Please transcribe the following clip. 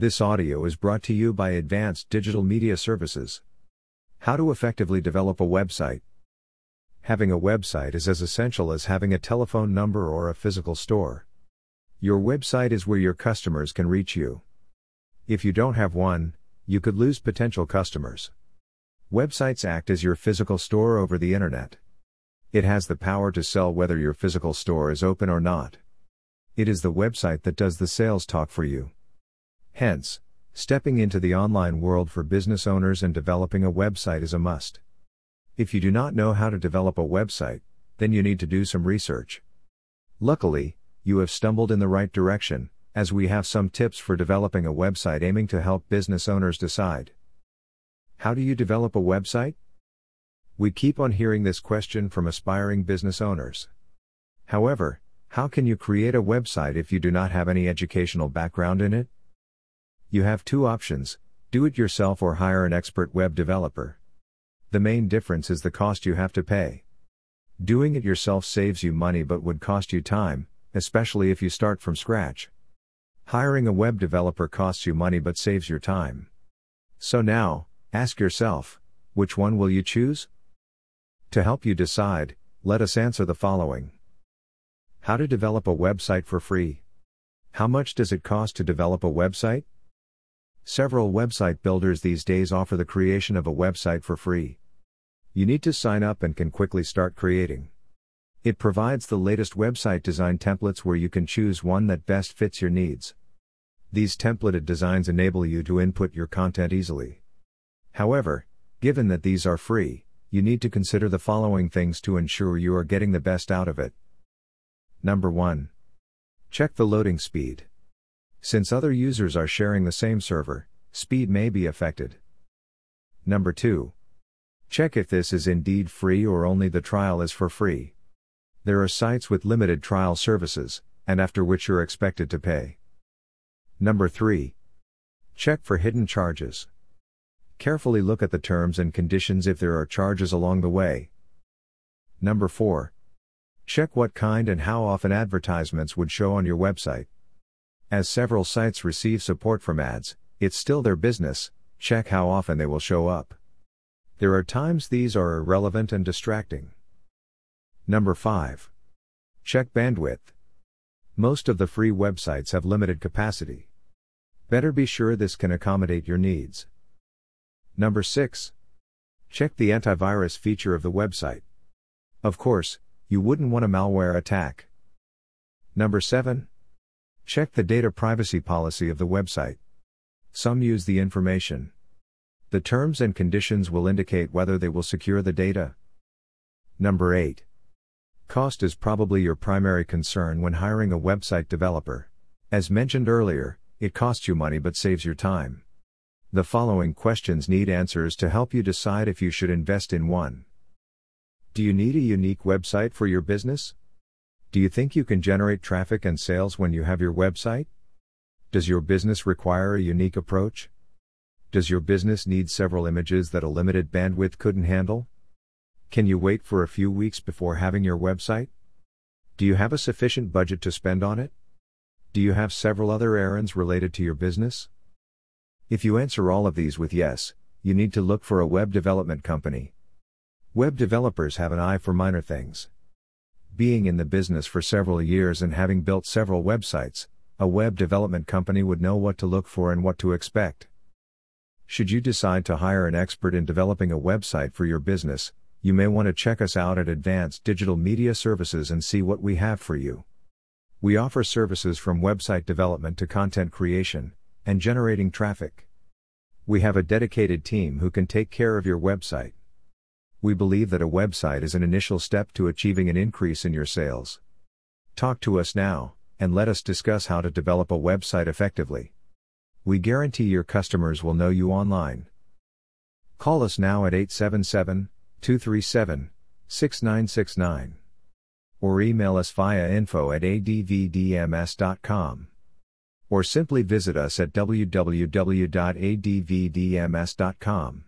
This audio is brought to you by Advanced Digital Media Services. How to effectively develop a website. Having a website is as essential as having a telephone number or a physical store. Your website is where your customers can reach you. If you don't have one, you could lose potential customers. Websites act as your physical store over the internet. It has the power to sell whether your physical store is open or not. It is the website that does the sales talk for you. Hence, stepping into the online world for business owners and developing a website is a must. If you do not know how to develop a website, then you need to do some research. Luckily, you have stumbled in the right direction, as we have some tips for developing a website aiming to help business owners decide. How do you develop a website? We keep on hearing this question from aspiring business owners. However, how can you create a website if you do not have any educational background in it? You have two options do it yourself or hire an expert web developer. The main difference is the cost you have to pay. Doing it yourself saves you money but would cost you time, especially if you start from scratch. Hiring a web developer costs you money but saves your time. So now, Ask yourself, which one will you choose? To help you decide, let us answer the following How to develop a website for free? How much does it cost to develop a website? Several website builders these days offer the creation of a website for free. You need to sign up and can quickly start creating. It provides the latest website design templates where you can choose one that best fits your needs. These templated designs enable you to input your content easily. However, given that these are free, you need to consider the following things to ensure you are getting the best out of it. Number 1. Check the loading speed. Since other users are sharing the same server, speed may be affected. Number 2. Check if this is indeed free or only the trial is for free. There are sites with limited trial services, and after which you're expected to pay. Number 3. Check for hidden charges. Carefully look at the terms and conditions if there are charges along the way. Number 4. Check what kind and how often advertisements would show on your website. As several sites receive support from ads, it's still their business, check how often they will show up. There are times these are irrelevant and distracting. Number 5. Check bandwidth. Most of the free websites have limited capacity. Better be sure this can accommodate your needs. Number 6. Check the antivirus feature of the website. Of course, you wouldn't want a malware attack. Number 7. Check the data privacy policy of the website. Some use the information. The terms and conditions will indicate whether they will secure the data. Number 8. Cost is probably your primary concern when hiring a website developer. As mentioned earlier, it costs you money but saves your time. The following questions need answers to help you decide if you should invest in one. Do you need a unique website for your business? Do you think you can generate traffic and sales when you have your website? Does your business require a unique approach? Does your business need several images that a limited bandwidth couldn't handle? Can you wait for a few weeks before having your website? Do you have a sufficient budget to spend on it? Do you have several other errands related to your business? If you answer all of these with yes, you need to look for a web development company. Web developers have an eye for minor things. Being in the business for several years and having built several websites, a web development company would know what to look for and what to expect. Should you decide to hire an expert in developing a website for your business, you may want to check us out at Advanced Digital Media Services and see what we have for you. We offer services from website development to content creation, and generating traffic. We have a dedicated team who can take care of your website. We believe that a website is an initial step to achieving an increase in your sales. Talk to us now, and let us discuss how to develop a website effectively. We guarantee your customers will know you online. Call us now at 877 237 6969 or email us via info at advdms.com or simply visit us at www.advdms.com.